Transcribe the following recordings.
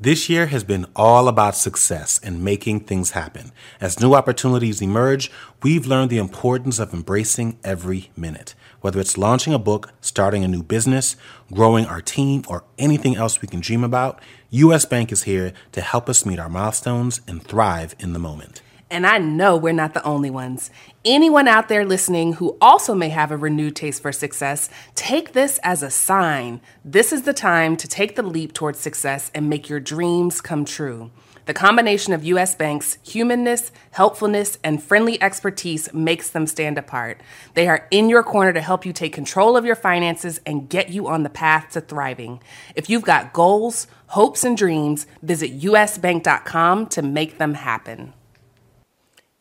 This year has been all about success and making things happen. As new opportunities emerge, we've learned the importance of embracing every minute. Whether it's launching a book, starting a new business, growing our team, or anything else we can dream about, US Bank is here to help us meet our milestones and thrive in the moment. And I know we're not the only ones. Anyone out there listening who also may have a renewed taste for success, take this as a sign. This is the time to take the leap towards success and make your dreams come true. The combination of US Bank's humanness, helpfulness, and friendly expertise makes them stand apart. They are in your corner to help you take control of your finances and get you on the path to thriving. If you've got goals, hopes, and dreams, visit usbank.com to make them happen.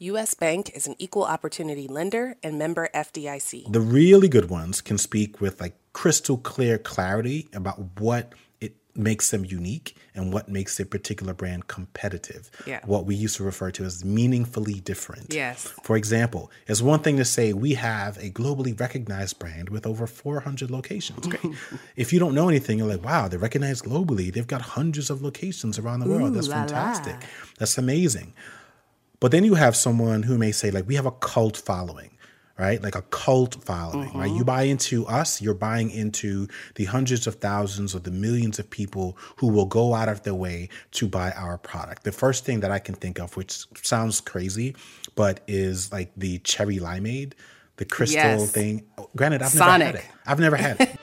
US Bank is an equal opportunity lender and member FDIC. The really good ones can speak with like crystal clear clarity about what it makes them unique and what makes a particular brand competitive. Yeah. What we used to refer to as meaningfully different. Yes. For example, it's one thing to say we have a globally recognized brand with over 400 locations. Great. if you don't know anything, you're like, wow, they're recognized globally. They've got hundreds of locations around the world. Ooh, That's la, la. fantastic. That's amazing. But then you have someone who may say, like, we have a cult following, right? Like a cult following, right? Mm-hmm. You buy into us, you're buying into the hundreds of thousands or the millions of people who will go out of their way to buy our product. The first thing that I can think of, which sounds crazy, but is like the cherry limeade, the crystal Yes. thing. Granted, I've Sonic. never had it. I've never had it.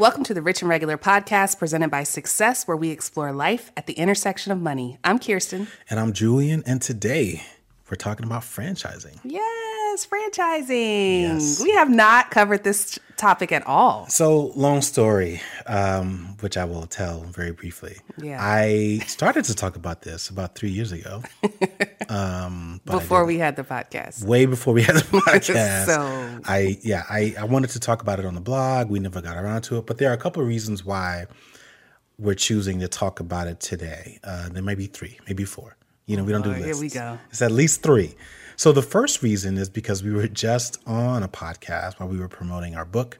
Welcome to the Rich and Regular podcast presented by Success, where we explore life at the intersection of money. I'm Kiersten. and I'm Julien, and today we're talking about franchising. Yes, franchising. Yes. We have not covered this topic at all. So, long story, um, which I will tell very briefly. Yeah. I started to talk about this about three years ago. um, Before we had the podcast. way before we had the podcast. So- I yeah, I, I wanted to talk about it on the blog. We never got around to it, but there are a couple of reasons why we're choosing to talk about it today. Uh, there might be three, maybe four. You know, we don't do Oh, here we go. It's at least three. So the first reason is because we were just on a podcast while we were promoting our book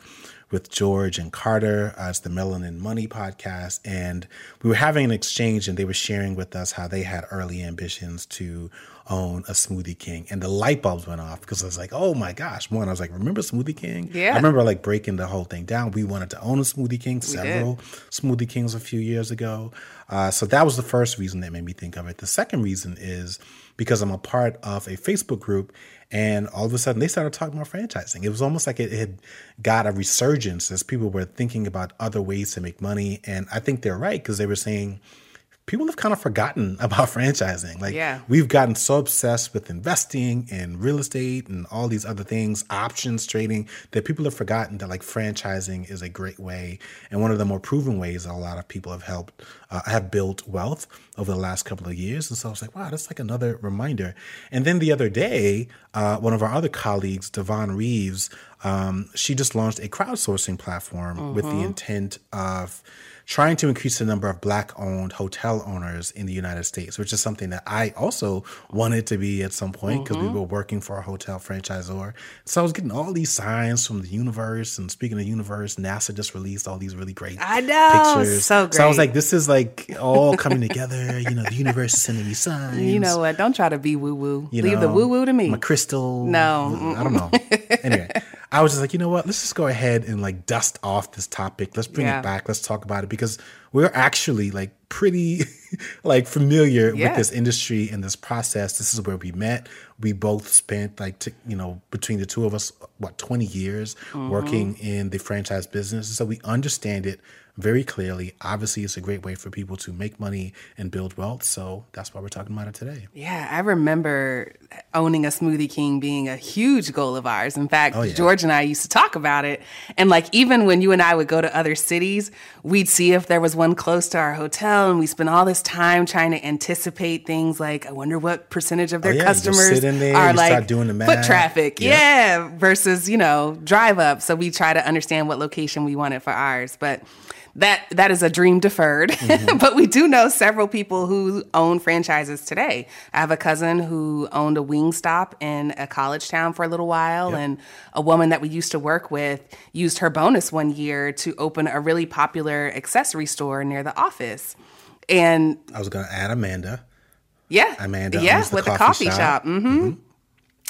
with George and Carter. Uh, it's the Melanin Money podcast, and we were having an exchange, and they were sharing with us how they had early ambitions to own a Smoothie King, and the light bulbs went off because I was like, "Oh my gosh!" One, I was like, "Remember Smoothie King?" Yeah. I remember like breaking the whole thing down. We wanted to own a Smoothie King, several Smoothie Kings a few years ago. Uh, so that was the first reason that made me think of it. The second reason is because I'm a part of a Facebook group, and all of a sudden they started talking about franchising. It was almost like it had got a resurgence as people were thinking about other ways to make money. And I think they're right because they were saying people have kind of forgotten about franchising. Like Yeah. we've gotten so obsessed with investing and real estate and all these other things, options trading, that people have forgotten that like franchising is a great way and one of the more proven ways that a lot of people have helped uh, have built wealth over the last couple of years. And so I was like, wow, that's like another reminder. And then the other day, uh, one of our other colleagues, Devon Reeves, um, she just launched a crowdsourcing platform with the intent of trying to increase the number of black owned hotel owners in the United States, which is something that I also wanted to be at some point because we mm-hmm. were working for a hotel franchisor. So I was getting all these signs from the universe. And speaking of universe, NASA just released all these really great I know, pictures. so So I was like, this is like all coming together. You know, the universe is sending me signs. You know what? Don't try to be woo woo. Leave the woo woo to me. My crystal. No. I don't know. anyway, I was just like, you know what? Let's just go ahead and like dust off this topic. Let's bring Yeah. it back. Let's talk about it because we're actually like pretty like familiar Yeah. with this industry and this process. This is where we met. We both spent like t- you know between the two of us what 20 years Mm-hmm. working in the franchise business. So we understand it very clearly. Obviously, it's a great way for people to make money and build wealth. So that's why we're talking about it today. Yeah, I remember owning a Smoothie King being a huge goal of ours. In fact, Oh, yeah. George and I used to talk about it. And like even when you and I would go to other cities, we'd see if there was one close to our hotel and we spent all this time trying to anticipate things like I wonder what percentage of oh, their Oh, yeah, customers there, are like doing the foot math. traffic. Yep. Yeah, versus, you know, drive up. So we try to understand what location we wanted for ours. But that that is a dream deferred. Mm-hmm. but we do know several people who own franchises today. I have a cousin who owned a Wingstop in a college town for a little while, and a woman that we used to work with used her bonus one year to open a really popular accessory store near the office. And I was going to add Amanda. yeah, Amanda yeah, the with the coffee coffee shop. shop. hmm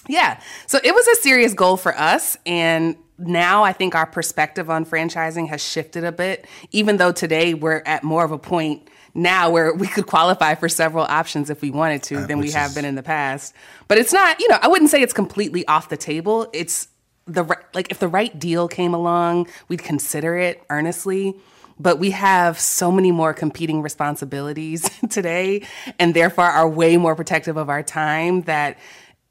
Yeah. So it was a serious goal for us. And now I think our perspective on franchising has shifted a bit, even though today we're at more of a point now where we could qualify for several options if we wanted to uh, than we have is- been in the past. But it's not, you know, I wouldn't say it's completely off the table. It's the like if the right deal came along, we'd consider it earnestly. But we have so many more competing responsibilities today, and therefore are way more protective of our time that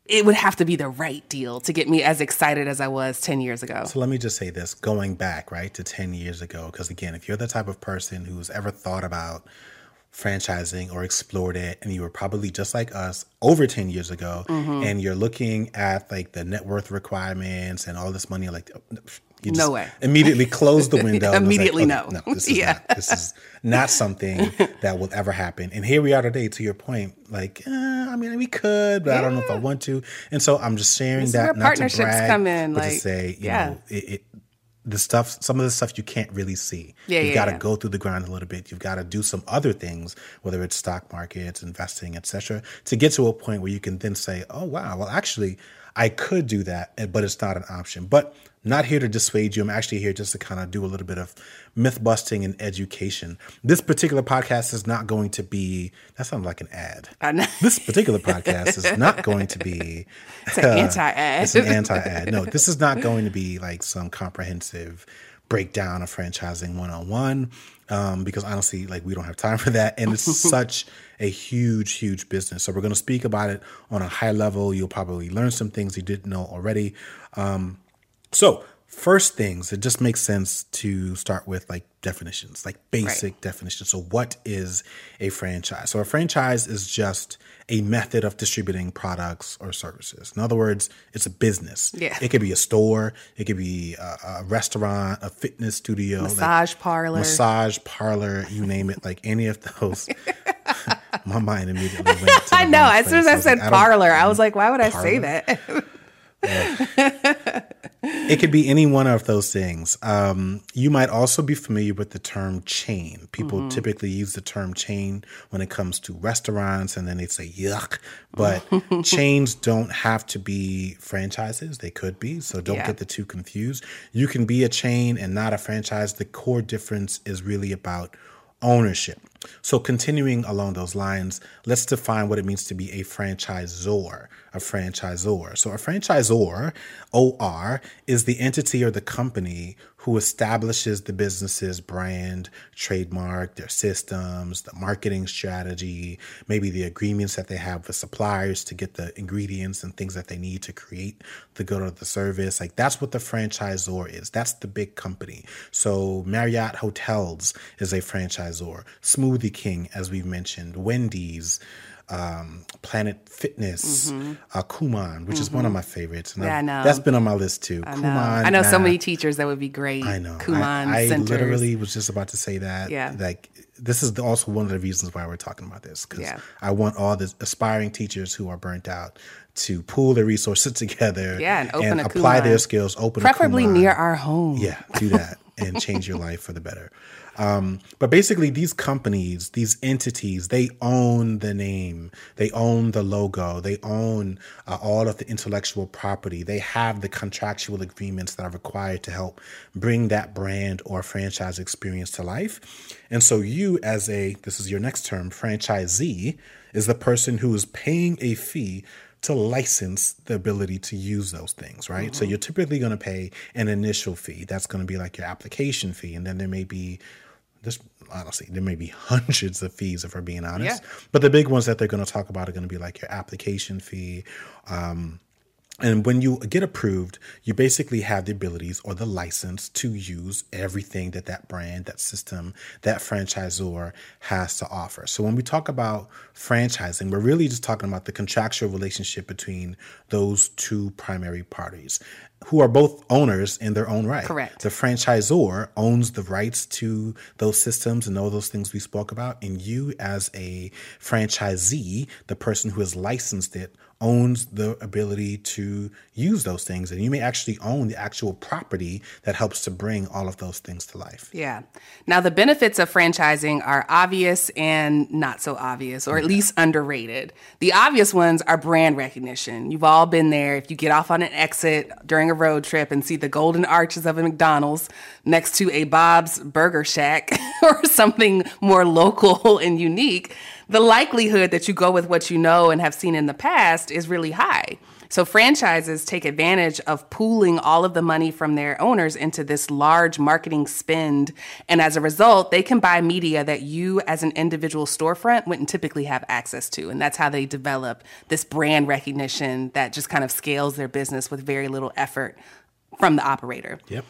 it would have to be the right deal to get me as excited as I was 10 years ago. So let me just say this going back, right, to 10 years ago. Because again, if you're the type of person who's ever thought about franchising or explored it, and you were probably just like us over 10 years ago, Mm-hmm. and you're looking at like the net worth requirements and all this money, like, you No way. immediately close the window. was like, Immediately okay, no. No, this is, Yeah. not, this is not something that will ever happen. And here we are today, to your point, like, eh, I mean, we could, but I don't know if I want to. And so I'm just sharing This is that to partnerships brag, come in, but to say, you yeah. know, it, it the stuff some of the stuff you can't really see Yeah, you've yeah, got to yeah. go through the grind a little bit you've got to do some other things whether it's stock markets investing etc to get to a point where you can then say oh wow well actually i could do that eh, but it's not an option. But not here to dissuade you. I'm actually here just to kind of do a little bit of myth busting and education. This particular podcast is not going to be that sounds like an ad. This particular podcast is not going to be It's an anti-ad. it's an anti-ad. No, this is not going to be like some comprehensive breakdown of franchising one-on-one um, because honestly, like we don't have time for that, and it's such a huge, huge business. So we're going to speak about it on a high level. You'll probably learn some things you didn't know already. Um, so, first things, it just makes sense to start with like definitions, like basic definitions. So, what is a franchise? So, a franchise is just a method of distributing products or services. In other words, it's a business. Yeah. It could be a store, it could be a, a restaurant, a fitness studio, like Massage parlor. massage parlor, you name it, like any of those. My mind immediately went. To I know. As soon as I said like, parlor, I was like, why would I say that? It could be any one of those things. Um, you might also be familiar with the term chain. People typically use the term chain when it comes to restaurants, and then they say yuck. But chains don't have to be franchises; they could be. So don't Yeah. get the two confused. You can be a chain and not a franchise. The core difference is really about ownership. So, continuing along those lines, let's define what it means to be a franchisor. A franchisor. So, a franchisor, OR, is the entity or the company who establishes the business's brand, trademark, their systems, the marketing strategy, maybe the agreements that they have with suppliers to get the ingredients and things that they need to create the good or the service. Like that's what the franchisor is. That's the big company. So Marriott Hotels is a franchisor. Smoothie King, as we've mentioned, Wendy's, um, Planet Fitness, uh, Kumon, which is one of my favorites. And Mm-hmm. Yeah, I've- I know. That's been on my list too. I know. I know so many teachers that would be great. I know. Kumon I, I centers. literally was just about to say that. Yeah. Like this is the- also one of the reasons why we're talking about this because Yeah. I want all the aspiring teachers who are burnt out to pool their resources together. Yeah, and open a apply their skills. Open preferably Kumon. near our home. Yeah, do that and change your life for the better. Um, but basically, these companies, these entities, they own the name, they own the logo, they own uh, all of the intellectual property. They have the contractual agreements that are required to help bring that brand or franchise experience to life. And so, you, as a this is your next term, franchisee, is the person who is paying a fee to license the ability to use those things, right? So you're typically going to pay an initial fee. That's going to be like your application fee, and then there may be this honestly there may be hundreds of fees if we're being honest. Yeah. But the big ones that they're going to talk about are going to be like your application fee. Um, and when you get approved, you basically have the abilities or the license to use everything that that brand, that system, that franchisor has to offer. So when we talk about franchising, we're really just talking about the contractual relationship between those two primary parties. who are both owners in their own right. Correct. The franchisor owns the rights to those systems and all those things we spoke about. And you, as a franchisee, the person who has licensed it, owns the ability to use those things. And you may actually own the actual property that helps to bring all of those things to life. Yeah. Now, the benefits of franchising are obvious and not so obvious, or at least underrated. The obvious ones are brand recognition. You've all been there. If you get off on an exit during a road trip and see the golden arches of a McDonald's next to a Bob's Burger Shack or something more local and unique, the likelihood that you go with what you know and have seen in the past is really high. So franchises take advantage of pooling all of the money from their owners into this large marketing spend. And as a result, they can buy media that you as an individual storefront wouldn't typically have access to. And that's how they develop this brand recognition that just kind of scales their business with very little effort from the operator. Yep.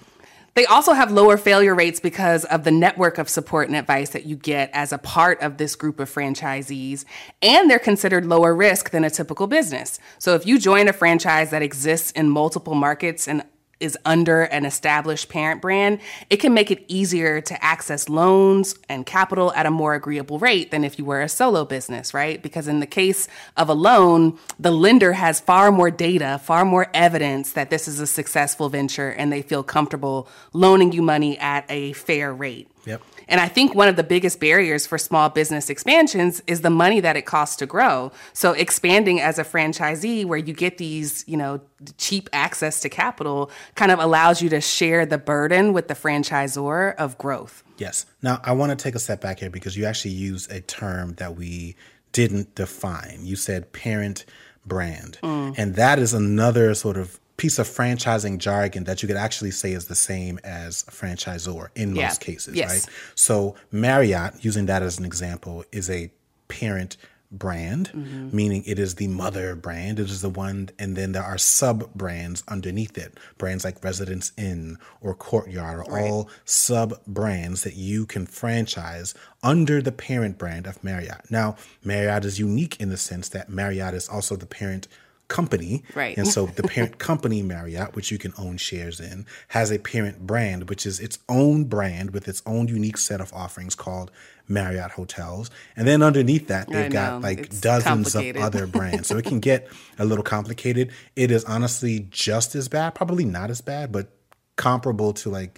They also have lower failure rates because of the network of support and advice that you get as a part of this group of franchisees, and they're considered lower risk than a typical business. So if you join a franchise that exists in multiple markets and is under an established parent brand, it can make it easier to access loans and capital at a more agreeable rate than if you were a solo business, right? Because in the case of a loan, the lender has far more data, far more evidence that this is a successful venture and they feel comfortable loaning you money at a fair rate. Yep. And I think one of the biggest barriers for small business expansions is the money that it costs to grow. So expanding as a franchisee where you get these, you know, cheap access to capital kind of allows you to share the burden with the franchisor of growth. Yes. Now, I want to take a step back here because you actually used a term that we didn't define. You said parent brand. Mm. And that is another sort of piece of franchising jargon that you could actually say is the same as franchisor in yeah. most cases, yes. right? So Marriott, using that as an example, is a parent brand, mm-hmm. meaning it is the mother brand. It is the one, and then there are sub brands underneath it. Brands like Residence Inn or Courtyard are right. all sub brands that you can franchise under the parent brand of Marriott. Now, Marriott is unique in the sense that Marriott is also the parent company. Right. And so the parent company, Marriott, which you can own shares in, has a parent brand, which is its own brand with its own unique set of offerings called Marriott Hotels. And then underneath that, they've got like it's dozens of other brands. So it can get a little complicated. It is honestly just as bad, probably not as bad, but comparable to like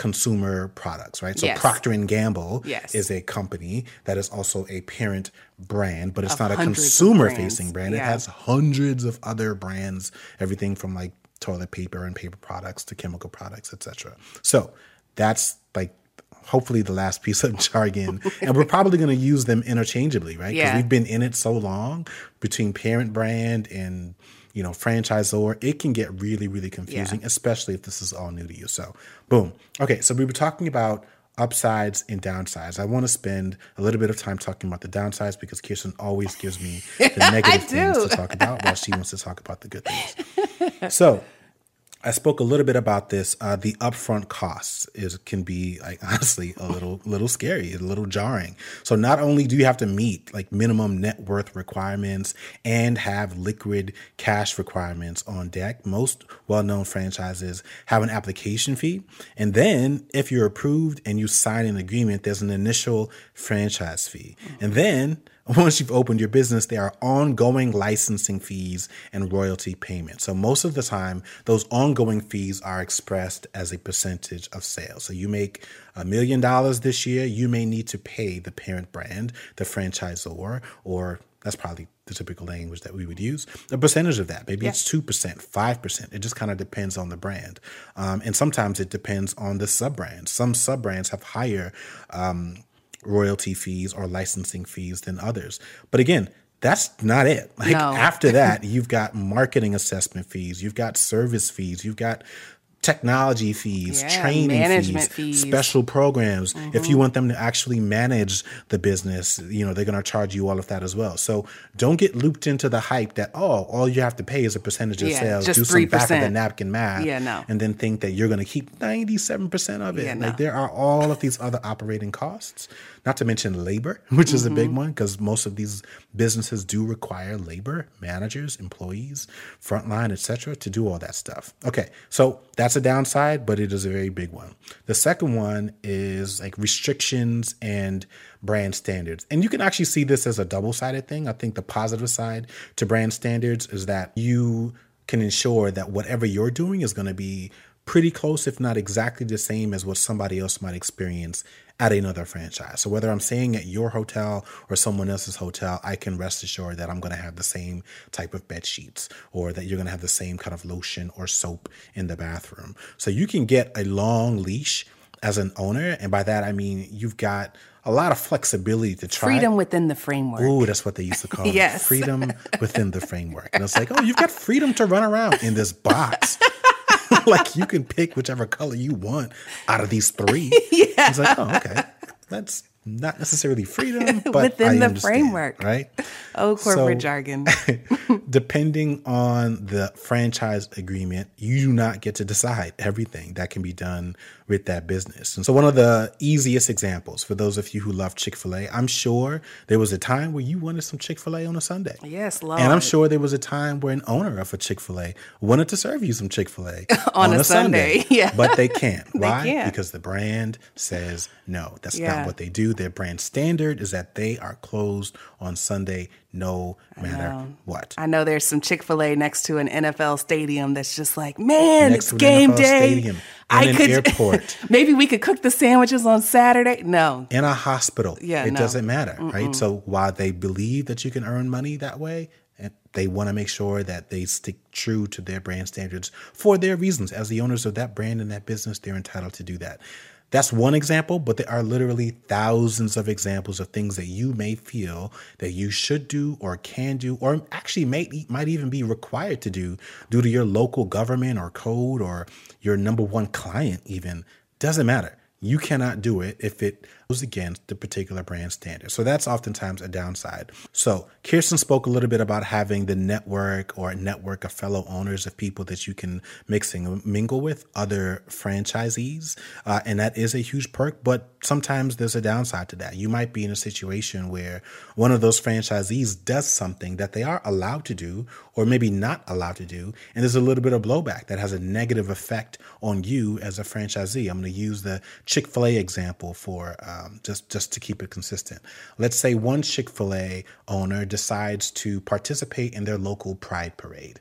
consumer products, right? So yes. Procter and Gamble yes. is a company that is also a parent brand, but it's of not a consumer facing brand. Yeah. It has hundreds of other brands, everything from like toilet paper and paper products to chemical products, etc. So that's like hopefully the last piece of jargon. and we're probably going to use them interchangeably, right? Because yeah. we've been in it so long between parent brand and you know, franchisor, it can get really, really confusing, yeah. especially if this is all new to you. So, boom. Okay, so we were talking about upsides and downsides. I want to spend a little bit of time talking about the downsides because Kiersten always gives me the negative things to talk about while she wants to talk about the good things. So, I spoke a little bit about this. Uh, the upfront costs is can be like honestly a little little scary, a little jarring. So not only do you have to meet like minimum net worth requirements and have liquid cash requirements on deck, most well-known franchises have an application fee, and then if you're approved and you sign an agreement, there's an initial franchise fee, and then once you've opened your business, there are ongoing licensing fees and royalty payments. So most of the time, those ongoing fees are expressed as a percentage of sales. So you make a million dollars this year, you may need to pay the parent brand, the franchisor, or that's probably the typical language that we would use. A percentage of that, maybe yeah. it's 2%, 5%. It just kind of depends on the brand. Um, and sometimes it depends on the sub brand. Some sub brands have higher um, royalty fees or licensing fees than others. But again, that's not it. Like no. after that, you've got marketing assessment fees, you've got service fees, you've got technology fees, Yeah, training fees, fees. special programs. If Mm-hmm. you want them to actually manage the business, you know, they're going to charge you all of that as well. So don't get looped into the hype that, oh, all you have to pay is a percentage of Yeah, sales, just do some back of the napkin math, Yeah, no. and then think that you're going to keep 97% of it. Yeah, no. Like there are all of these other operating costs, not to mention labor, which is a Mm-hmm. big one because most of these businesses do require labor, managers, employees, frontline, etc., to do all that stuff. Okay, so that's a downside, but it is a very big one. The second one is like restrictions and brand standards. And you can actually see this as a double-sided thing. I think the positive side to brand standards is that you can ensure that whatever you're doing is going to be pretty close, if not exactly the same as what somebody else might experience at another franchise. So whether I'm staying at your hotel or someone else's hotel, I can rest assured that I'm going to have the same type of bed sheets or that you're going to have the same kind of lotion or soap in the bathroom. So you can get a long leash as an owner. And by that, I mean, you've got a lot of flexibility to try. Freedom within the framework. Ooh, that's what they used to call it. Yes. Freedom within the framework. And it's like, oh, you've got freedom to run around in this box. like you can pick whichever color you want out of these three. yeah. It's like, oh, okay. That's not necessarily freedom, but Within I the framework. Right? Oh, corporate So- jargon. Depending on the franchise agreement, you do not get to decide everything that can be done with that business. And so, one of the easiest examples for those of you who love Chick fil A, I'm sure there was a time where you wanted some Chick fil A on a Sunday. Yes, Lord. And I'm sure there was a time where an owner of a Chick fil A wanted to serve you some Chick fil A On a Sunday, yeah. But they can't. Why? can't. Because the brand says no. That's Yeah. not what they do. Their brand standard is that they are closed on Sunday no matter what. I know there's some Chick Fil A next to an NFL stadium that's just like, man, Next it's game NFL day. stadium, in an airport. maybe we could cook the sandwiches on Saturday. No, in a hospital. Yeah, it no. doesn't matter, right? So while they believe that you can earn money that way, they want to make sure that they stick true to their brand standards for their reasons. As the owners of that brand and that business, they're entitled to do that. That's one example, but there are literally thousands of examples of things that you may feel that you should do or can do, or actually may, might even be required to do due to your local government or code or your number one client, even. Doesn't matter. You cannot do it if it goes against the particular brand standard. So that's oftentimes a downside. So Kiersten spoke a little bit about having the network or network of fellow owners of people that you can mix and mingle with, other franchisees. Uh, and that is a huge perk, but sometimes there's a downside to that. You might be in a situation where one of those franchisees does something that they are allowed to do or maybe not allowed to do. And there's a little bit of blowback that has a negative effect on you as a franchisee. I'm going to use the Chick fil A example for um, just, just to keep it consistent. Let's say one Chick fil A owner decides to participate in their local pride parade,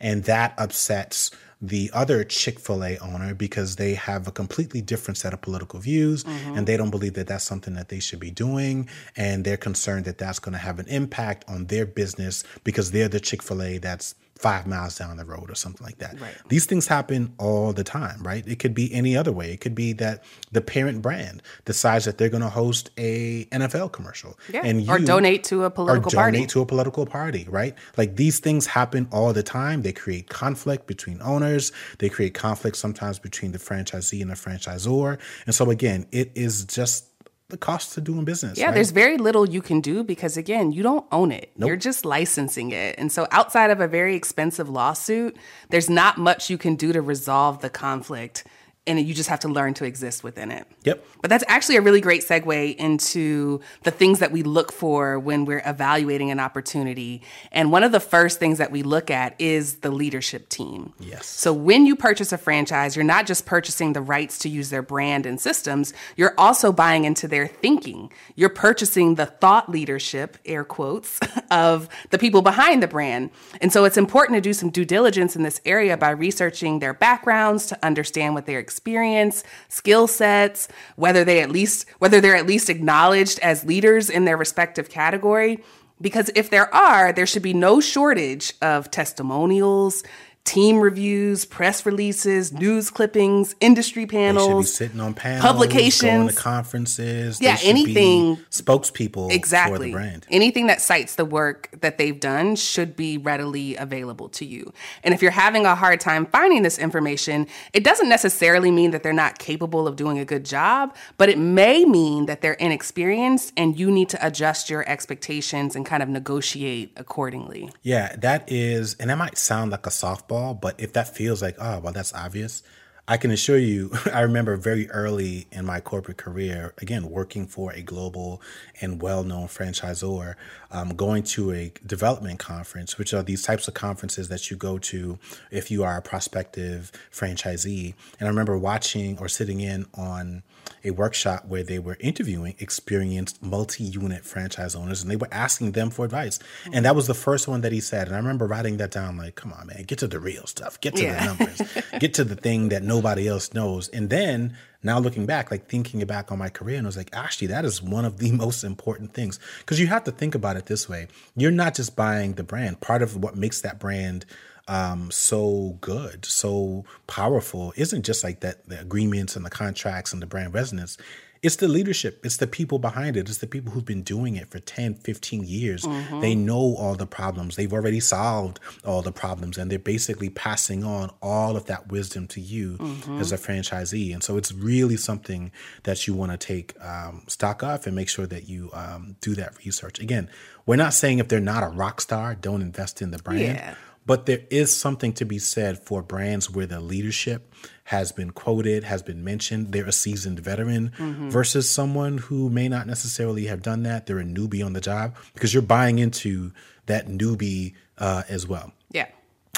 and that upsets the other Chick fil A owner because they have a completely different set of political views and they don't believe that that's something that they should be doing. And they're concerned that that's going to have an impact on their business because they're the Chick fil A that's five miles down the road or something like that. Right. These things happen all the time, right? It could be any other way. It could be that the parent brand decides that they're going to host a NFL commercial Yeah. and or donate to a political or party. donate to a political party, right? Like these things happen all the time. They create conflict between owners. They create conflict sometimes between the franchisee and the franchisor. And so again, it is just the cost of doing business. Yeah, right? there's very little you can do because again, you don't own it. You're just licensing it. And so outside of a very expensive lawsuit, there's not much you can do to resolve the conflict and you just have to learn to exist within it. Yep. But that's actually a really great segue into the things that we look for when we're evaluating an opportunity. And one of the first things that we look at is the leadership team. Yes. So when you purchase a franchise, you're not just purchasing the rights to use their brand and systems, you're also buying into their thinking. You're purchasing the thought leadership, air quotes, of the people behind the brand. And so it's important to do some due diligence in this area by researching their backgrounds to understand what their experience, skill sets, whether they at least whether they're at least acknowledged as leaders in their respective category. Because if there are, there should be no shortage of testimonials, team reviews, press releases, news clippings, industry They should be panels. sitting on panels, publications. going to conferences. They Yeah, be anything- spokespeople Exactly. for the brand. Anything that cites the work that they've done should be readily available to you. And if you're having a hard time finding this information, it doesn't necessarily mean that they're not capable of doing a good job, but it may mean that they're inexperienced and you need to adjust your expectations and kind of negotiate accordingly. Yeah, that is, and that might sound like a softball, but if that feels like, oh, well, that's obvious, I can assure you, I remember very early in my corporate career, again, working for a global and well known franchisor, um, going to a development conference, which are these types of conferences that you go to if you are a prospective franchisee. And I remember watching or sitting in on a workshop where they were interviewing experienced multi-unit franchise owners and they were asking them for advice. And that was the first one that he said. And I remember writing that down like, come on, man, get to the real stuff. Get to Yeah. the numbers. get to the thing that nobody else knows. And then now looking back, like thinking back on my career, and I was like, actually, that is one of the most important things. Because you have to think about it this way. You're not just buying the brand. Part of what makes that brand um, so good, so powerful, isn't just like that the agreements and the contracts and the brand resonance. It's the leadership, it's the people behind it, it's the people who've been doing it for 10, 15 years. They know all the problems, they've already solved all the problems, and they're basically passing on all of that wisdom to you as a franchisee. And so it's really something that you want to take um, stock of and make sure that you um, do that research. Again, we're not saying if they're not a rock star, don't invest in the brand. Yeah. But there is something to be said for brands where the leadership has been quoted, has been mentioned. They're a seasoned veteran versus someone who may not necessarily have done that. They're a newbie on the job because you're buying into that newbie uh, as well. Yeah.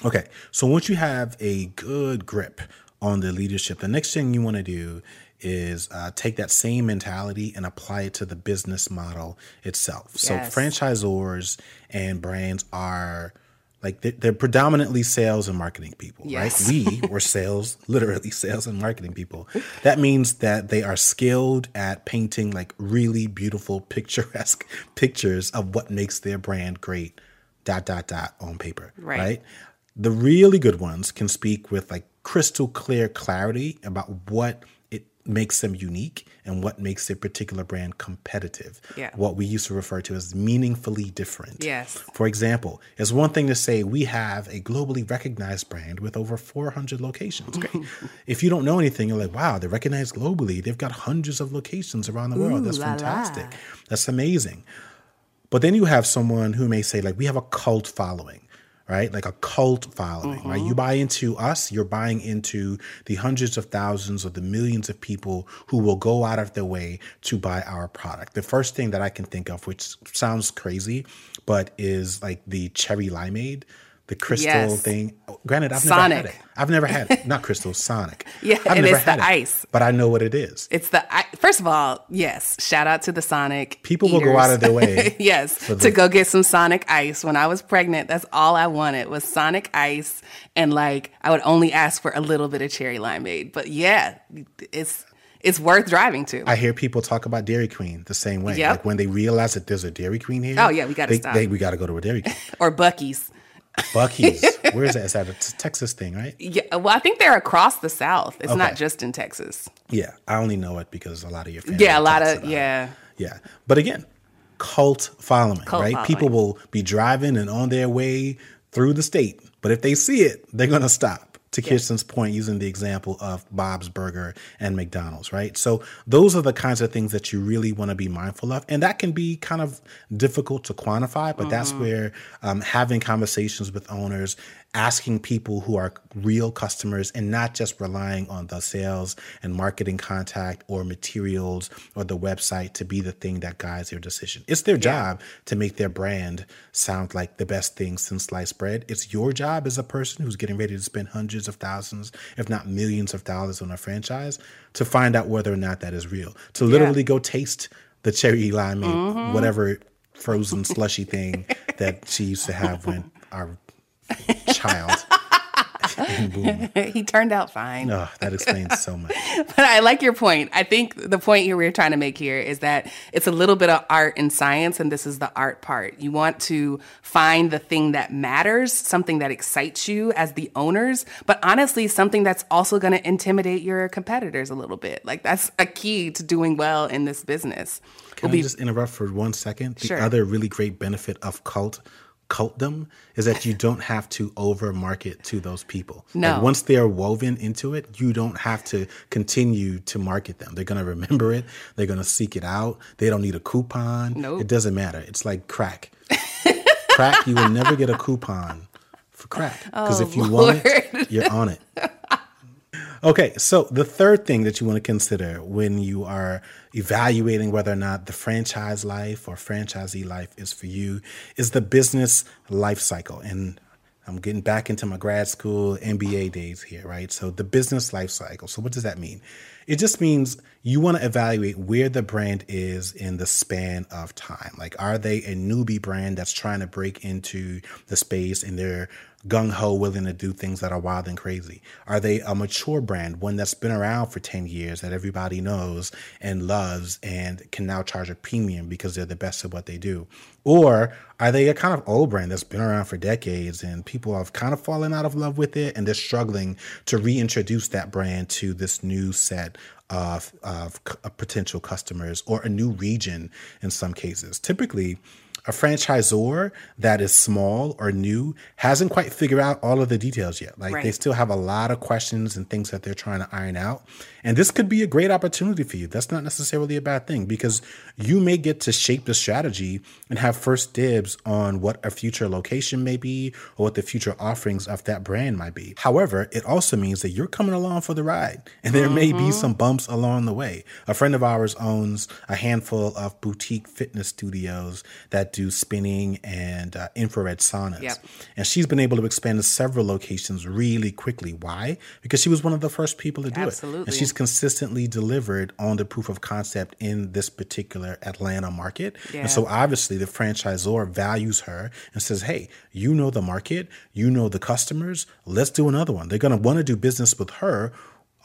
Okay, so once you have a good grip on the leadership, the next thing you want to do is uh, take that same mentality and apply it to the business model itself. So Yes. franchisors and brands are like they're, they're predominantly sales and marketing people, Yes. right? We were sales, literally sales and marketing people. That means that they are skilled at painting like really beautiful, picturesque pictures of what makes their brand great. Dot dot dot on paper, Right. right? The really good ones can speak with like crystal clear clarity about what makes them unique and what makes their particular brand competitive. Yeah. What we used to refer to as meaningfully different. Yes. For example, it's one thing to say we have a globally recognized brand with over 400 locations. Great. if you don't know anything, you're like, wow, they're recognized globally. They've got hundreds of locations around the world. That's la la. fantastic. That's amazing. But then you have someone who may say, like, we have a cult following, right? Like a cult following, right? You uh-huh. buy into us, you're buying into the hundreds of thousands or the millions of people who will go out of their way to buy our product. The first thing that I can think of, which sounds crazy, but is like the cherry limeade. The crystal Yes. thing. Granted, I've Sonic. never had it. I've never had it. Not crystal, Sonic. Yeah, I've and never it's the it, ice. But I know what it is. It's the I, first of all, yes. Shout out to the Sonic. People will go out of their way yes, the- to go get some Sonic ice. When I was pregnant, that's all I wanted was Sonic ice, and like I would only ask for a little bit of cherry limeade. But yeah, it's it's worth driving to. I hear people talk about Dairy Queen the same way. Yep. Like when they realize that there's a Dairy Queen here. Oh, yeah, we gotta stop. They, we got to go to a Dairy Queen. or Buc-ee's. Buc-ee's. Where is that? Is that a t- Texas thing, right? Yeah, well, I think they're across the South. It's Okay. not just in Texas. Yeah, I only know it because a lot of your family. Yeah, a lot of about it. yeah. Yeah, but again, cult following, Cult right? following. People will be driving and on their way through the state, but if they see it, they're gonna stop. To Kiersten's point, using the example of Bob's Burger and McDonald's, right? So those are the kinds of things that you really want to be mindful of, and that can be kind of difficult to quantify. But that's Mm-hmm. where um, having conversations with owners, asking people who are real customers, and not just relying on the sales and marketing contact or materials or the website to be the thing that guides their decision. It's their job to make their brand sound like the best thing since sliced bread. It's your job as a person who's getting ready to spend hundreds of thousands, if not millions of dollars on a franchise, to find out whether or not that is real. To literally go taste the cherry limeade, mm-hmm. whatever frozen slushy thing that she used to have when our child he turned out fine. Oh, that explains so much. but I like your point. I think the point here we're trying to make here is that it's a little bit of art and science, and this is the art part. You want to find the thing that matters, something that excites you as the owners, but honestly, something that's also going to intimidate your competitors a little bit. Like that's a key to doing well in this business. Can I just interrupt for one second? The Sure. other really great benefit of cult cultdom is that you don't have to over market to those people. No. Like once they're woven into it, you don't have to continue to market them. They're gonna remember it, they're gonna seek it out. They don't need a coupon. Nope. It doesn't matter. It's like crack. crack, you will never get a coupon for crack. Because Oh, if you want it, you're on it. Okay, so the third thing that you want to consider when you are evaluating whether or not the franchise life or franchisee life is for you is the business life cycle. And I'm getting back into my grad school MBA days here, right? So the business life cycle. So what does that mean? It just means you want to evaluate where the brand is in the span of time. Like, are they a newbie brand that's trying to break into the space and they're gung ho, willing to do things that are wild and crazy? Are they a mature brand, one that's been around for 10 years that everybody knows and loves and can now charge a premium because they're the best at what they do? Or are they a kind of old brand that's been around for decades and people have kind of fallen out of love with it and they're struggling to reintroduce that brand to this new set of, of potential customers or a new region in some cases? Typically, a franchisor that is small or new hasn't quite figured out all of the details yet. Like they still have a lot of questions and things that they're trying to iron out. And this could be a great opportunity for you. That's not necessarily a bad thing because you may get to shape the strategy and have first dibs on what a future location may be or what the future offerings of that brand might be. However, it also means that you're coming along for the ride and there may be mm-hmm. some bumps along the way. A friend of ours owns a handful of boutique fitness studios that do spinning and uh, infrared saunas. Yep. And she's been able to expand to several locations really quickly. Why? Because she was one of the first people to do it. Absolutely. And she's consistently delivered on the proof of concept in this particular Atlanta market. Yeah. And so obviously the franchisor values her and says, hey, you know the market, you know the customers, let's do another one. They're going to want to do business with her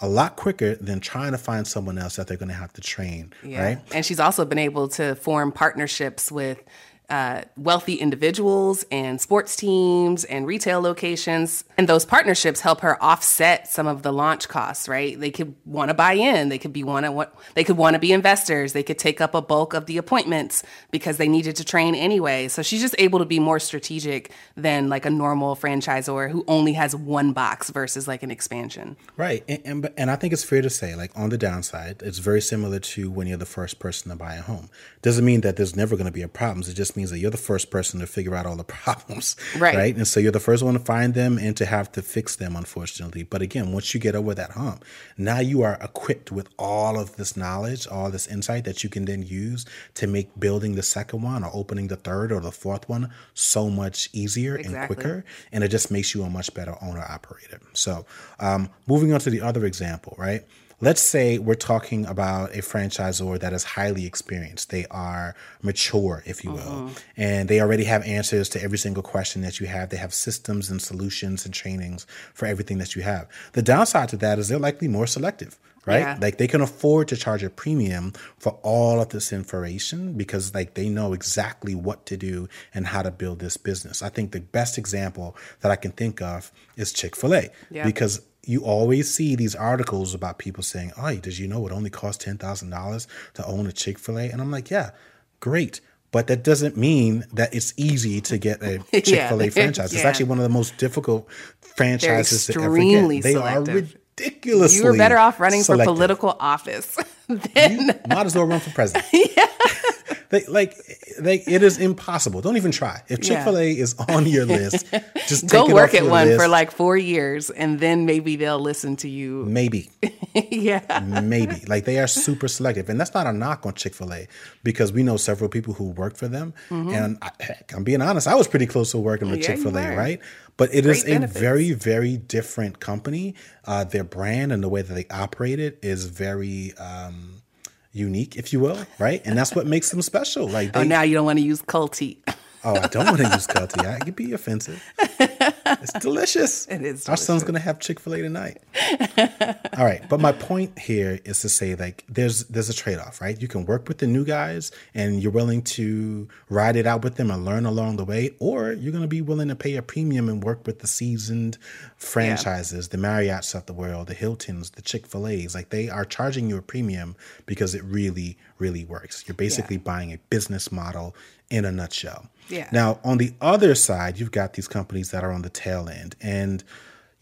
a lot quicker than trying to find someone else that they're going to have to train, right? And she's also been able to form partnerships with uh, wealthy individuals and sports teams and retail locations. And those partnerships help her offset some of the launch costs, right? They could want to buy in. They could be want to they could want to be investors. They could take up a bulk of the appointments because they needed to train anyway. So she's just able to be more strategic than like a normal franchisor who only has one box versus like an expansion. Right. And, and and I think it's fair to say, like on the downside, it's very similar to when you're the first person to buy a home. Doesn't mean that there's never going to be a problem. It just means that you're the first person to figure out all the problems. Right. Right. And so you're the first one to find them and to have to fix them, unfortunately. But again, once you get over that hump, now you are equipped with all of this knowledge, all this insight that you can then use to make building the second one or opening the third or the fourth one so much easier and quicker and it just makes you a much better owner operator. So, um, moving on to the other example, right? Let's say we're talking about a franchisor that is highly experienced. They are mature, if you will, mm-hmm. and they already have answers to every single question that you have. They have systems and solutions and trainings for everything that you have. The downside to that is they're likely more selective right? Yeah. Like they can afford to charge a premium for all of this information because like they know exactly what to do and how to build this business. I think the best example that I can think of is Chick-fil-A Yeah. because you always see these articles about people saying, "Oh, did you know it only costs ten thousand dollars to own a Chick-fil-A?" And I'm like, "Yeah, great." But that doesn't mean that it's easy to get a Chick-fil-A franchise. It's Yeah. actually one of the most difficult franchises to ever get. They selective. are ridiculously You were better off running for political office. You might as well run for president. They, like, they, it is impossible. Don't even try. If Chick Fil A is on your list, just Go it work at one list. for like four years, and then maybe they'll listen to you. maybe, yeah. maybe. Like they are super selective, and that's not a knock on Chick Fil A because we know several people who work for them. And I, heck, I'm being honest, I was pretty close to working with Mm-hmm. Yeah, Chick Fil A, right? But it is Great a benefits. very, very different company. Uh, their brand and the way that they operate it is very. Um, unique if you will right and that's what makes them special like oh, they, Oh, now you don't want to use culty. Oh, I don't want to use culty. I could be offensive. it's delicious. It is Our son's gonna have Chick Fil A tonight. All right, but my point here is to say like there's there's a trade off, right? You can work with the new guys, and you're willing to ride it out with them and learn along the way, or you're gonna be willing to pay a premium and work with the seasoned franchises, the Marriotts of the world, the Hiltons, the Chick Fil A's. Like they are charging you a premium because it really really works. You're basically buying a business model in a nutshell. Yeah. Now, on the other side, you've got these companies that are on the tail end. And,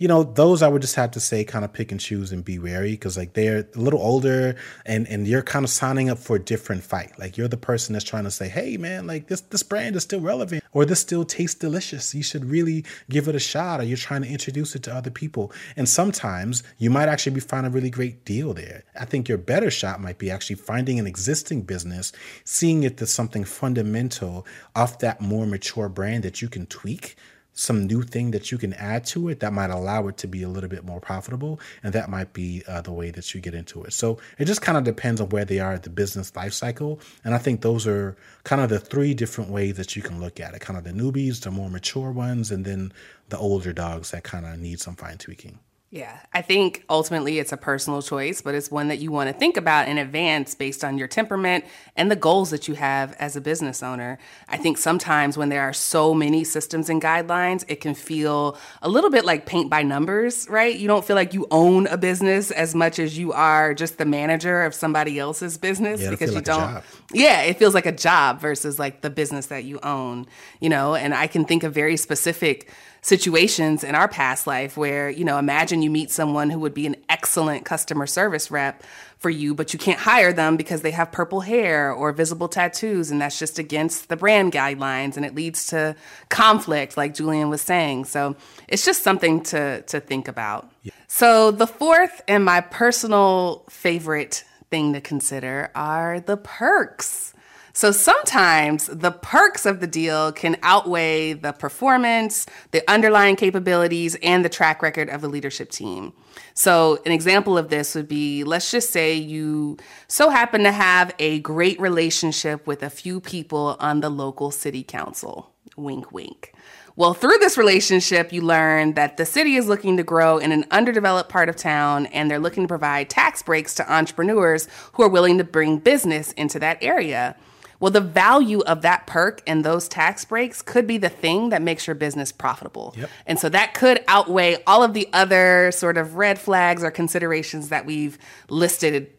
you know, those I would just have to say kind of pick and choose and be wary because, like, they're a little older and, and you're kind of signing up for a different fight. Like, you're the person that's trying to say, hey, man, like, this, this brand is still relevant or this still tastes delicious. You should really give it a shot or you're trying to introduce it to other people. And sometimes you might actually be finding a really great deal there. I think your better shot might be actually finding an existing business, seeing it as something fundamental off that more mature brand that you can tweak some new thing that you can add to it that might allow it to be a little bit more profitable and that might be uh, the way that you get into it. So it just kind of depends on where they are at the business life cycle and i think those are kind of the three different ways that you can look at it. Kind of the newbies the more mature ones and then the older dogs that kind of need some fine tweaking Yeah, I think ultimately it's a personal choice, but it's one that you want to think about in advance based on your temperament and the goals that you have as a business owner. I think sometimes when there are so many systems and guidelines, it can feel a little bit like paint by numbers, right? You don't feel like you own a business as much as you are just the manager of somebody else's business Yeah, because you like don't. Yeah, it feels like a job versus like the business that you own, you know, and I can think of very specific situations in our past life where, you know, imagine you meet someone who would be an excellent customer service rep for you, but you can't hire them because they have purple hair or visible tattoos, and that's just against the brand guidelines, and it leads to conflict, like Julien was saying. So it's just something to to think about. So the fourth and my personal favorite thing to consider are the perks. So sometimes the perks of the deal can outweigh the performance, the underlying capabilities, and the track record of the leadership team. So, an example of this would be let's just say you so happen to have a great relationship with a few people on the local city council. Wink, wink. Well, through this relationship, you learn that the city is looking to grow in an underdeveloped part of town and they're looking to provide tax breaks to entrepreneurs who are willing to bring business into that area. Well, the value of that perk and those tax breaks could be the thing that makes your business profitable. Yep. And so that could outweigh all of the other sort of red flags or considerations that we've listed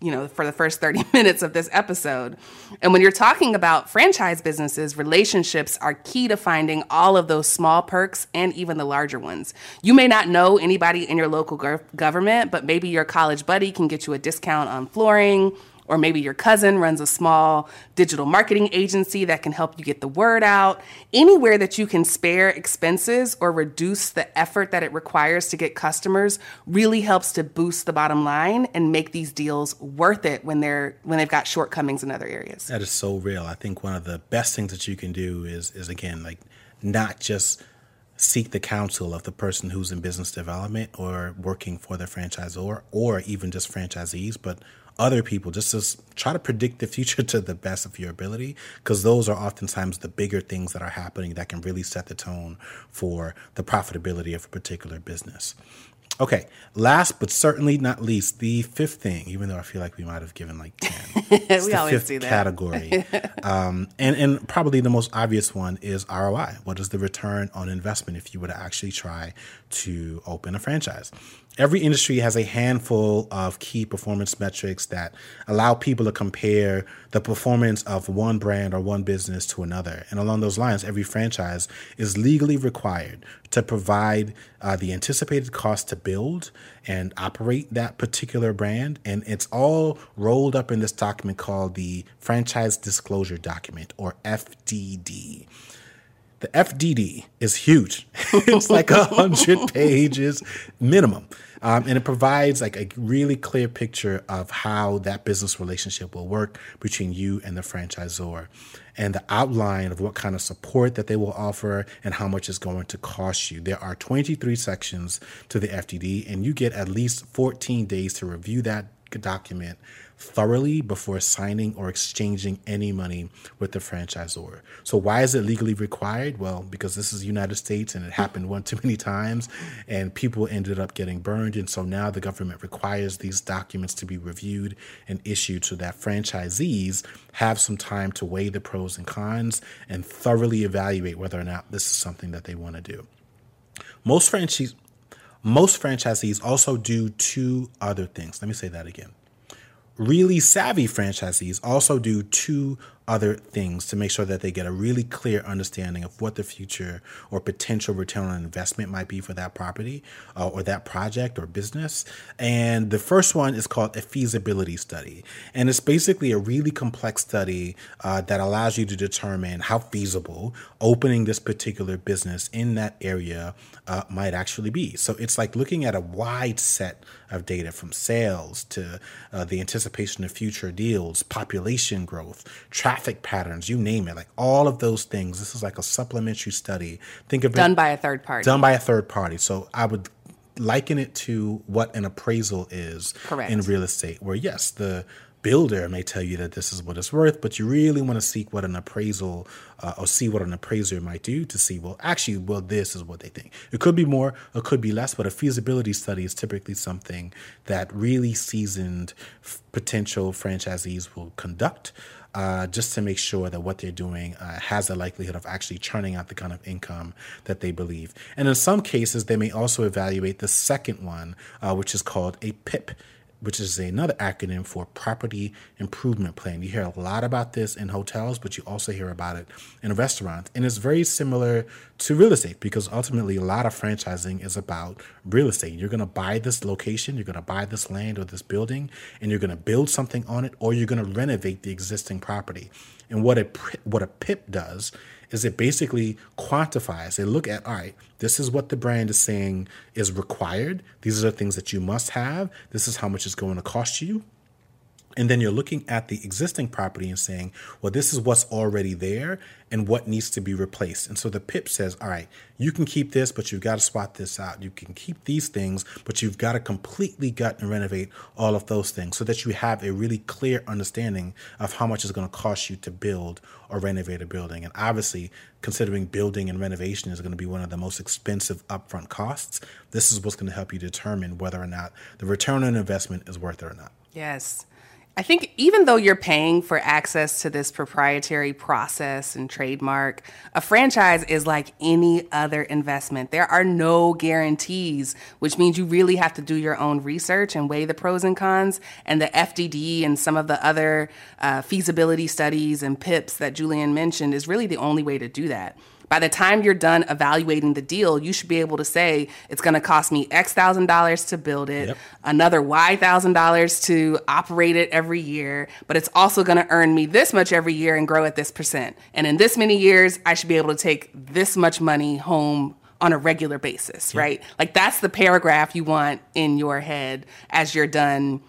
you know, for the first 30 minutes of this episode. And when you're talking about franchise businesses, relationships are key to finding all of those small perks and even the larger ones. You may not know anybody in your local gov- government, but maybe your college buddy can get you a discount on flooring. Or maybe your cousin runs a small digital marketing agency that can help you get the word out. Anywhere that you can spare expenses or reduce the effort that it requires to get customers really helps to boost the bottom line and make these deals worth it when they're when they've got shortcomings in other areas. That is so real. I think one of the best things that you can do is is again like not just seek the counsel of the person who's in business development or working for the franchisor or even just franchisees, but other people just to try to predict the future to the best of your ability because those are oftentimes the bigger things that are happening that can really set the tone for the profitability of a particular business. Okay, last but certainly not least, the fifth thing, even though I feel like we might have given like 10. It's We the always fifth category. um, and, and probably the most obvious one is ROI. What is the return on investment if you were to actually try to open a franchise? Every industry has a handful of key performance metrics that allow people to compare the performance of one brand or one business to another. And along those lines, every franchise is legally required to provide uh, the anticipated cost to build and operate that particular brand. And it's all rolled up in this document called the Franchise Disclosure Document or FDD. The FDD is huge. it's like a hundred pages minimum, um, and it provides like a really clear picture of how that business relationship will work between you and the franchisor, and the outline of what kind of support that they will offer and how much is going to cost you. There are 23 sections to the FDD, and you get at least 14 days to review that document thoroughly before signing or exchanging any money with the franchisor. So why is it legally required? Well, because this is the United States and it happened one too many times and people ended up getting burned and so now the government requires these documents to be reviewed and issued so that franchisees have some time to weigh the pros and cons and thoroughly evaluate whether or not this is something that they want to do. Most franchise most franchisees also do two other things. Let me say that again really savvy franchisees also do two other things to make sure that they get a really clear understanding of what the future or potential return on investment might be for that property uh, or that project or business. And the first one is called a feasibility study. And it's basically a really complex study uh, that allows you to determine how feasible opening this particular business in that area uh, might actually be. So it's like looking at a wide set of data from sales to uh, the anticipation of future deals, population growth, traffic patterns, you name it, like all of those things. This is like a supplementary study. Think of it done it by a third party. done by a third party. So I would liken it to what an appraisal is Correct. in real estate, where yes, the builder may tell you that this is what it's worth, but you really want to seek what an appraisal uh, or see what an appraiser might do to see, well, actually, well, this is what they think. It could be more, it could be less, but a feasibility study is typically something that really seasoned f- potential franchisees will conduct. Uh, just to make sure that what they're doing uh, has a likelihood of actually churning out the kind of income that they believe. And in some cases, they may also evaluate the second one, uh, which is called a PIP which is another acronym for Property Improvement Plan. You hear a lot about this in hotels, but you also hear about it in restaurants. And it's very similar to real estate because ultimately a lot of franchising is about real estate. You're going to buy this location, you're going to buy this land or this building, and you're going to build something on it, or you're going to renovate the existing property. And what a what a PIP does is it basically quantifies. They look at, all right, this is what the brand is saying is required. These are the things that you must have. This is how much it's going to cost you. And then you're looking at the existing property and saying, well, this is what's already there and what needs to be replaced. And so the PIP says, all right, you can keep this, but you've got to swap this out. You can keep these things, but you've got to completely gut and renovate all of those things so that you have a really clear understanding of how much it's going to cost you to build or renovate a building. And obviously, considering building and renovation is going to be one of the most expensive upfront costs, this is what's going to help you determine whether or not the return on investment is worth it or not. Yes. I think even though you're paying for access to this proprietary process and trademark, a franchise is like any other investment. There are no guarantees, which means you really have to do your own research and weigh the pros and cons. And the FDD and some of the other uh, feasibility studies and PIPs that Julien mentioned is really the only way to do that. By the time you're done evaluating the deal, you should be able to say it's going to cost me X thousand dollars to build it, Yep. another Y thousand dollars to operate it every year, but it's also going to earn me this much every year and grow at this percent. And in this many years, I should be able to take this much money home on a regular basis, right? Like that's the paragraph you want in your head as you're done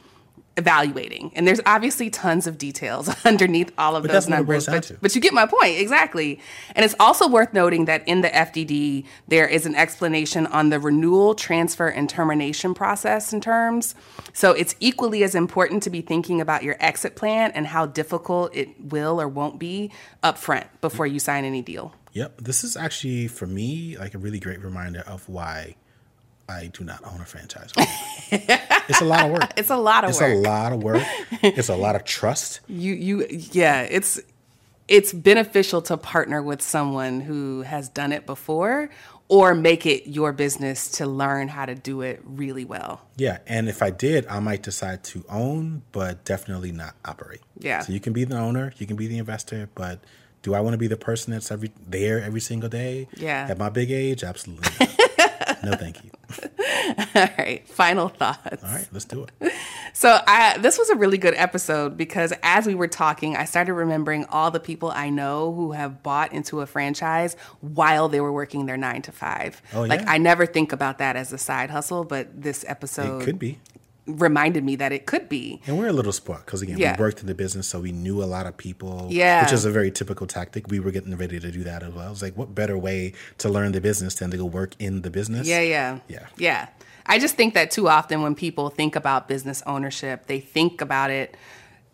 evaluating. And there's obviously tons of details underneath all of But those that's what it numbers, but, but you get my point exactly. And it's also worth noting that in the FDD, there is an explanation on the renewal, transfer, and termination process and terms. So it's equally as important to be thinking about your exit plan and how difficult it will or won't be upfront before you sign any deal. Yep. This is actually for me like a really great reminder of why I do not own a franchise. it's a lot of work. It's a lot of It's work. a lot of work. It's a lot of trust. you you yeah it's it's beneficial to partner with someone who has done it before or make it your business to learn how to do it really well Yeah, and if I did, I might decide to own, but definitely not operate. Yeah. So you can be the owner, you can be the investor, but do I want to be the person that's every there every single day? Yeah. At my big age, absolutely. No, thank you. all right final thoughts All right, let's do it. So I, this was a really good episode because as we were talking, I started remembering all the people I know who have bought into a franchise while they were working their nine to five. Oh, yeah. like. I never think about that as a side hustle, but this It episode could be. Reminded me that it could be. And we're a little sport because again, Yeah. we worked in the business, so we knew a lot of people. Yeah. which is a very typical tactic. We were getting ready to do that as well. I was like, what better way to learn the business than to go work in the business? Yeah, yeah, Yeah. yeah. I just think that too often when people think about business ownership, they think about it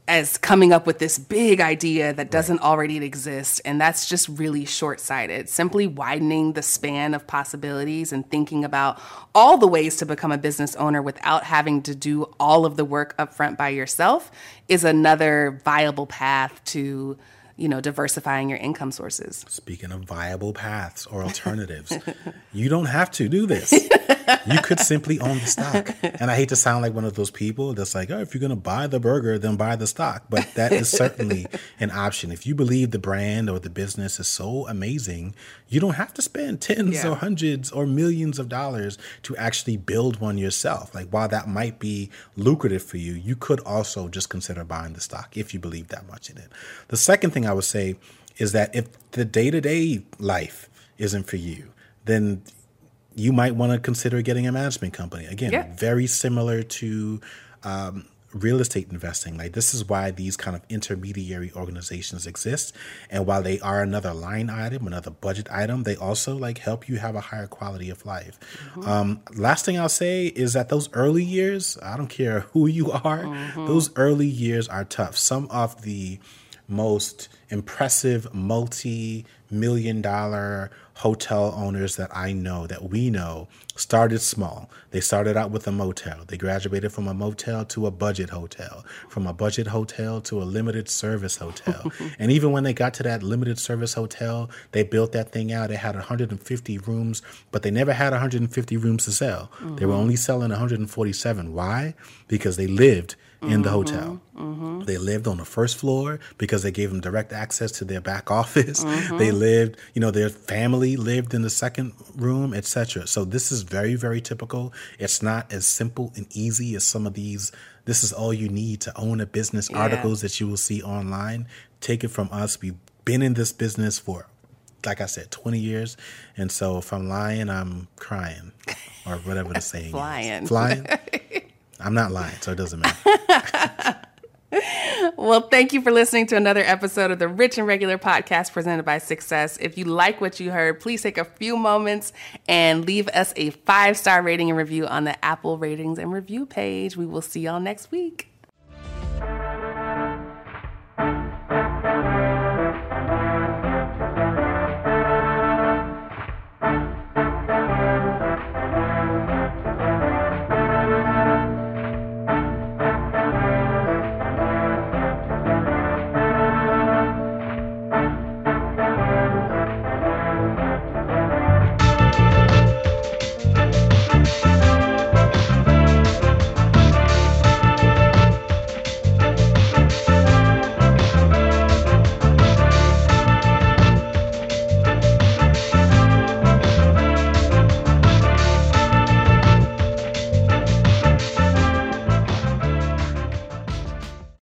as coming up with this big idea that doesn't right. already exist. And that's just really short sighted. Simply widening the span of possibilities and thinking about all the ways to become a business owner without having to do all of the work upfront by yourself is another viable path to you know, diversifying your income sources. Speaking of viable paths or alternatives, you don't have to do this. you could simply own the stock. And I hate to sound like one of those people that's like, oh, if you're going to buy the burger, then buy the stock. But that is certainly an option. If you believe the brand or the business is so amazing, you don't have to spend tens yeah. or hundreds or millions of dollars to actually build one yourself. Like, while that might be lucrative for you, you could also just consider buying the stock if you believe that much in it. The second thing I would say is that if the day to day life isn't for you, then you might want to consider getting a management company. Again, yeah. very similar to um, real estate investing. Like this is why these kind of intermediary organizations exist. And while they are another line item, another budget item, they also like help you have a higher quality of life. Mm-hmm. Um, last thing I'll say is that those early years, I don't care who you are, mm-hmm. those early years are tough. Some of the most impressive multi million dollar hotel owners that I know, that we know, started small. They started out with a motel. They graduated from a motel to a budget hotel, from a budget hotel to a limited service hotel. and even when they got to that limited service hotel, they built that thing out. It had 150 rooms, but they never had 150 rooms to sell. Mm-hmm. They were only selling 147. Why? Because they lived in the hotel. Mm-hmm. They lived on the first floor because they gave them direct access to their back office. Mm-hmm. They lived, you know, their family lived in the second room, etc. So this is very, very typical. It's not as simple and easy as some of these. This is all you need to own a business yeah. articles that you will see online. Take it from us. We've been in this business for like I said, 20 years. And so if I'm lying, I'm crying or whatever the saying Flying. is. Flying. I'm not lying, so it doesn't matter. well, thank you for listening to another episode of the Rich and Regular podcast presented by Success. If you like what you heard, please take a few moments and leave us a five star rating and review on the Apple ratings and review page. We will see y'all next week.